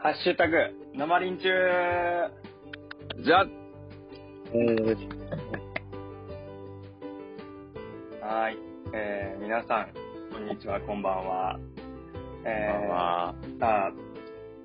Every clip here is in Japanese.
ハッシュタグ、生臨中じゃあ、えー、はい。えー、皆さん、こんにちは、こんばんは。えー、こんばんは。さあ、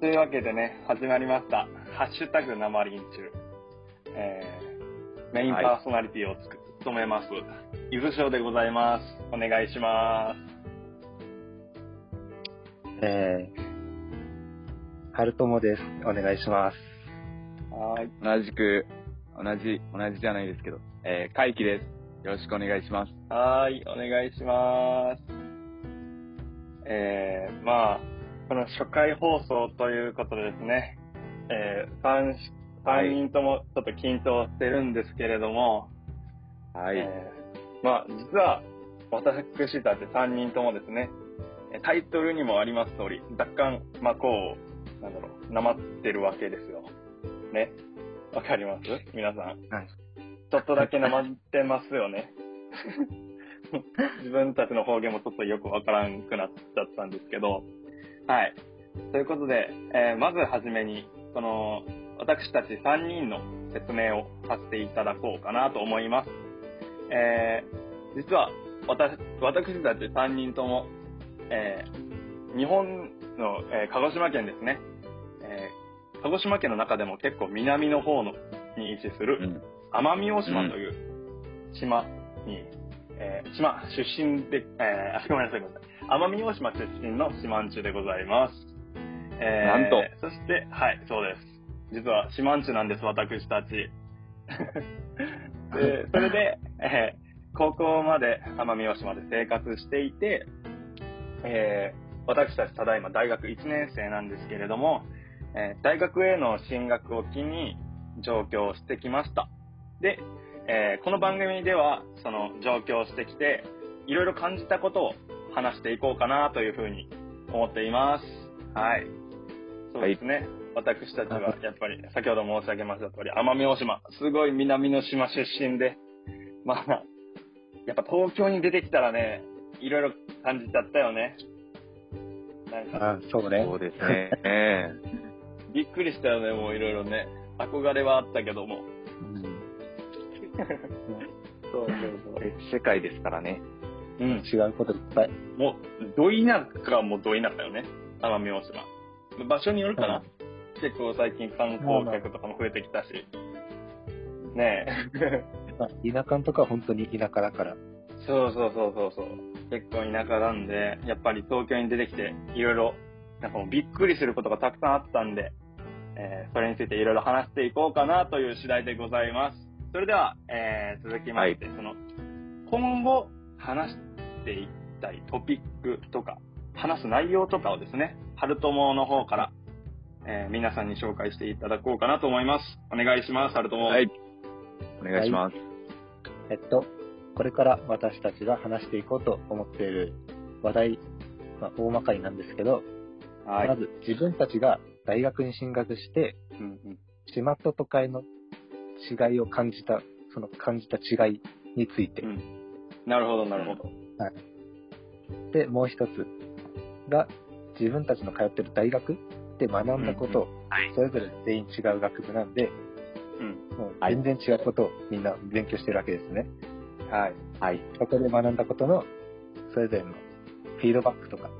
というわけでね、始まりました。ハッシュタグ生臨中。えー、メインパーソナリティをつく、務めます。伊豆翔でございます。お願いしまえー、春友です。お願いします。す。はい。同じく、同じ、同じじゃないですけど、えー、会期です。よろしくお願いします。はい、お願いします。えー、まあ、この初回放送ということでですね、えー、三三人ともちょっと緊張してるんですけれども、はい。えーまあ、実は、私たち3人ともですね、えタイトルにもあります通り、若干、まあ、こう、なんだろう、なまってるわけですよ。ね。わかります？皆さん。はい。ちょっとだけなまってますよね。自分たちの方言もちょっとよくわからんくなっちゃったんですけど、はい。ということで、えーまずはじめに、その、私たち3人の説明をさせていただこうかなと思います。えー実は私、私たち3人とも、えー日本の、えー鹿児島県ですね、えー鹿児島県の中でも結構南の方のに位置する、うん。奄美大島という島に、えー島出身で、えーあ、ごめんなさい、ごめんなさい。奄美大島出身の島んちゅでございます。えーなんと。そして、はい、そうです。実は島んちゅなんです、私たち。で、それで、えー高校まで奄美大島で生活していて、えー私たちただいま大学1年生なんですけれども、えー大学への進学を機に上京してきました。で、えーこの番組では、その上京してきて、いろいろ感じたことを話していこうかなというふうに思っています。はい。そうですね。私たちはやっぱり、先ほど申し上げました通り、奄美大島、すごい南の島出身で、まあ、やっぱ東京に出てきたらね、いろいろ感じちゃったよね。なんか、あ、そうね。そうですね。えびっくりしたよね、もういろいろね。憧れはあったけども。うんそうそうー世界ですからね。そう。うん。違うこといっぱい。もう、ど田舎もど田舎よね。奄美大島。場所によるかな。結構最近観光客とかも増えてきたし。ねえ。まあ田舎のとかは本当に田舎だから。そうそうそうそうそう。結構田舎なんで、やっぱり東京に出てきて、いろいろ、なんかもうびっくりすることがたくさんあったんで、えーそれについていろいろ話していこうかなという次第でございます。それでは、えー続きまして、その、今後話していきたいトピックとか、話す内容とかをですね、春友の方から、えー皆さんに紹介していただこうかなと思います。お願いします、春友。はい。お願いします。えっと、これから私たちが話していこうと思っている話題、まあ、大まかになんですけど、はい。まず自分たちが大学に進学して、うんうん島と都会の違いを感じた、その感じた違いについて。うんなるほど、なるほど。で、もう一つが、自分たちの通ってる大学で学んだこと。それぞれ全員違う学部なんで、うん。もうはい全然違うことをみんな勉強してるわけですね。はい。はい。そこで学んだことの、それぞれのフィードバックとか、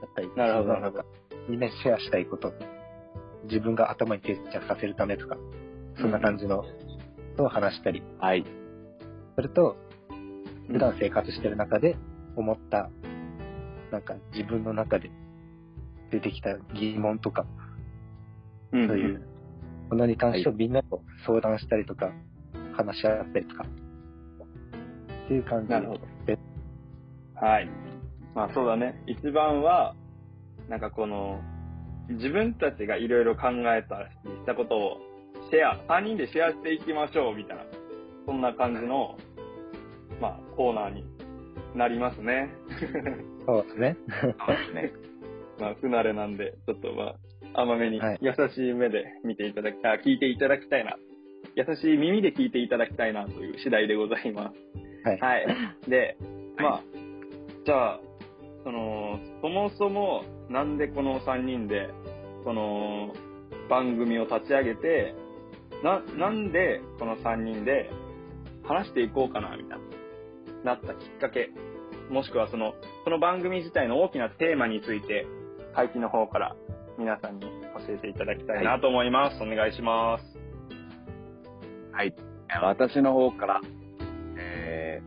だったり、なるほどなんかみんなにシェアしたいこと、自分が頭に定着させるためとか、そんな感じのことを話したり、はい。それと、普段生活してる中で思った、なんか自分の中で出てきた疑問とか、うんそういうものに関してみんなと相談したりとか、話し合ったりとか、っていう感じなるほど。で。はい。まあそうだね。一番は、なんかこの、自分たちがいろいろ考えたりしたことをシェア、3人でシェアしていきましょうみたいな、そんな感じの、まあコーナーになりますね。そうですね。そうですね。まあ不慣れなんで、ちょっとまあ甘めにはい優しい目で見ていただき、あ聞いていただきたいな。優しい耳で聞いていただきたいなという次第でございます。はい。はい。で、まあ、じゃあ、その、そもそも、なんでこの3人で、この番組を立ち上げて、な、なんでこの3人で話していこうかな、みたいな、なったきっかけ、もしくはその、この番組自体の大きなテーマについて、会期の方から皆さんに教えていただきたいなと思います。お願いします。はい。私の方から、え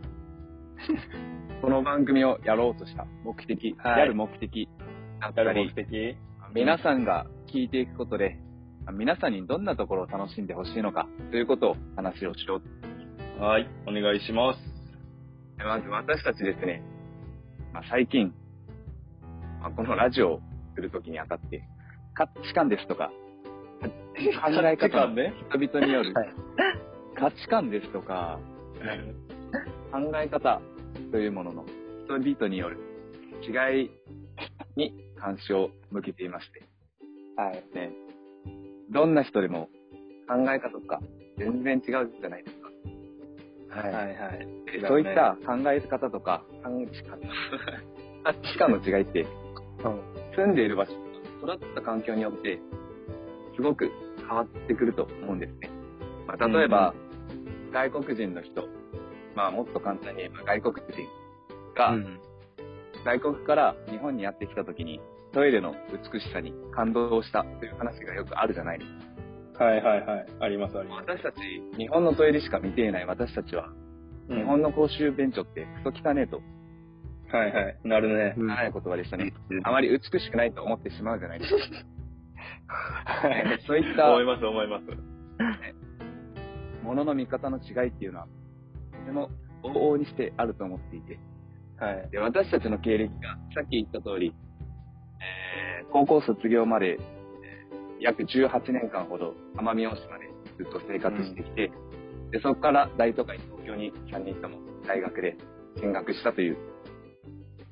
ー、この番組をやろうとした目的、はいやる目的だったやる目り、的皆さんが聞いていくことで、皆さんにどんなところを楽しんでほしいのかということを話をしよう。はい、お願いします。まず私たちですね、まあ、最近、まあ、このラジオをするときにあたって、価値観ですとか、考え方。人々によるはい価値観ですとか、考え方というものの人々による違いに関心を向けていまして、はい。ね、どんな人でも考え方とか全然違うじゃないですか。はい。はいはい。でそういった考え方とか価値観価値観の違いってうん住んでいる場所、育った環境によってすごく変わってくると思うんですね。まあ、例えば、外国人の人、まあもっと簡単に言えば外国人が、うん外国から日本にやってきた時にトイレの美しさに感動したという話がよくあるじゃないですか。はいはいはい。ありますあります。私たち、日本のトイレしか見ていない私たちは、日本の公衆便所ってクソ汚ねえと、はいはい。なるね。うん長い言葉でしたね。うんあまり美しくないと思ってしまうじゃないですか。はい。そういった思います思います。ものの見方の違いっていうのは、とても往々にしてあると思っていて、はい。で私たちの経歴が、さっき言った通り、えー高校卒業まで、えー約18年間ほど奄美大島でずっと生活してきて、でそこから大都会東京に3人とも大学で見学したという、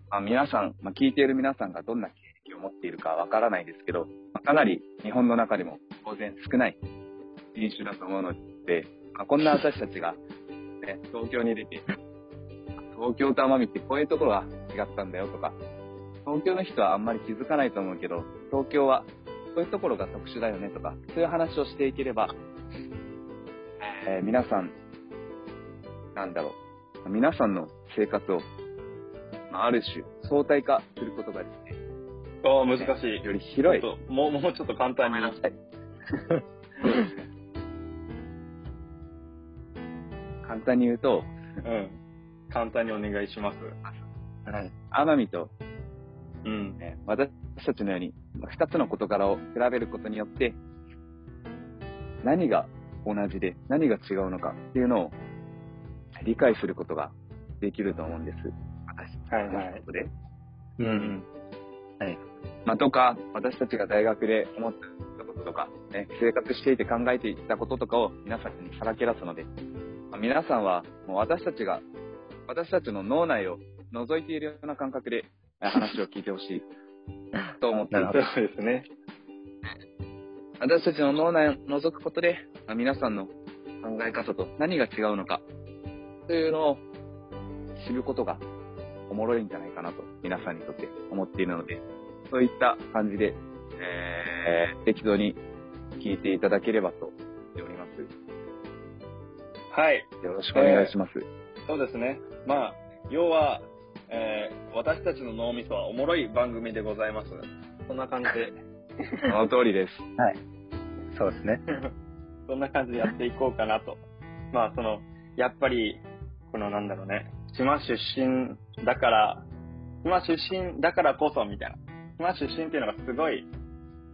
まあ、皆さん、まあ、聞いている皆さんがどんな経歴を持っているかわからないですけど、まあかなり日本の中でも当然少ない人種だと思うので、まあ、こんな私たちが、ね、東京に出て、東京と奄美ってこういうところが違ったんだよとか、東京の人はあんまり気づかないと思うけど、東京はこういうところが特殊だよねとか、そういう話をしていければ、えー皆さん、なんだろう、皆さんの生活を、まあ、ある種相対化することがですね、ああ、難しい。より広い。もう、もうちょっと簡単に。ごめんなさい。そうですね簡単に言うと、うん。簡単にお願いします。はい。奄美と、うん。ね、私たちのように二つの事柄を比べることによって、何が同じで何が違うのかっていうのを理解することができると思うんです。私はいはいで。う。うんん。まあ、とか、私たちが大学で思ったこととか、ね、生活していて考えていたこととかを皆さんにさらけ出すので、まあ皆さんはもう私たちが、私たちの脳内を覗いているような感覚でえ話を聞いてほしい と思っていてなるほそうですね。私たちの脳内を覗くことで、まあ皆さんの考え方と何が違うのかというのを知ることがおもろいんじゃないかなと皆さんにとって思っているので、そういった感じで、えー、適当に聞いていただければと。はい。よろしくお願いします。そうですね。まあ、要は、えー私たちの脳みそはおもろい番組でございます。そんな感じで、その通りです。そうですね。そんな感じでやっていこうかなと。まあ、その、やっぱり、このなんだろうね、島出身だから、島出身だからこそみたいな。島出身っていうのがすごい、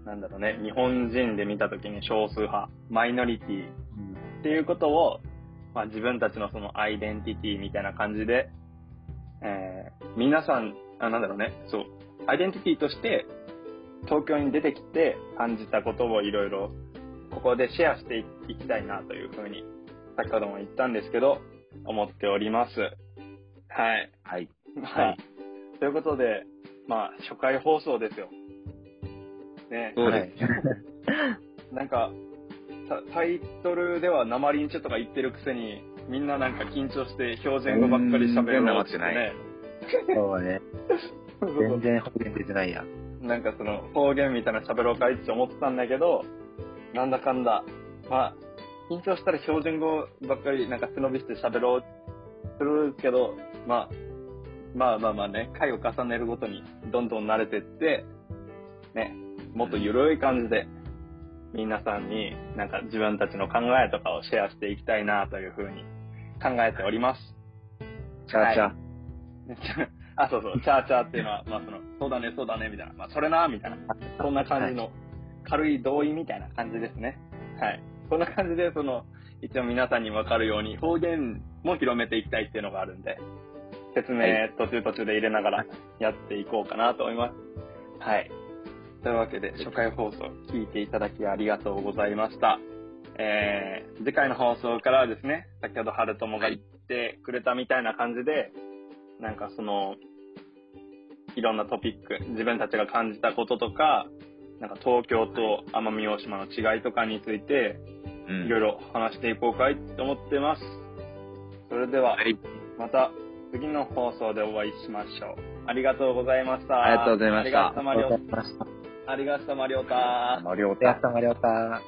なんだろうね、日本人で見たときに少数派、マイノリティっていうことを、まあ、自分たちのそのアイデンティティみたいな感じで、えー皆さん、あ、なんだろうね、そう、アイデンティティとして東京に出てきて感じたことをいろいろここでシェアしていきたいなというふうに、先ほども言ったんですけど、思っております。はい。はい。まあ、ということで、まあ、初回放送ですよ。ね、そうです。なんか、タタイトルでは鉛んちょとか言ってるくせに、みんななんか緊張して標準語ばっかり喋るのってないね。そうね。全然方言出てないや。なんかその方言みたいな喋ろうかいって思ってたんだけど、なんだかんだ、まあ、緊張したら標準語ばっかりなんか背伸びして喋ろうするけど、まあ、まあまあまあね、回を重ねるごとにどんどん慣れてって、ね、もっと緩い感じで、皆さんになんか自分たちの考えとかをシェアしていきたいなというふうに考えております。チャーチャー。あ、そうそう、チャーチャーっていうのは、まあその、そうだね、そうだね、みたいな、まあそれな、みたいな、そんな感じの軽い同意みたいな感じですね。はい。こんな感じで、その、一応皆さんにわかるように方言も広めていきたいっていうのがあるんで、説明は途中途中で入れながらやっていこうかなと思います。はい。というわけで、初回放送聞いていただきありがとうございました。えー、次回の放送からはですね、先ほど春友が言ってくれたみたいな感じで、なんかその、いろんなトピック、自分たちが感じたこととか、なんか東京と奄美大島の違いとかについて、うんいろいろ話していこうかいと思ってます。それでは、はい。また次の放送でお会いしましょう。ありがとうございました。ありがとうございましたありがとうございました。ありがとうマリオタ。マリオおやすみ、マリオタ。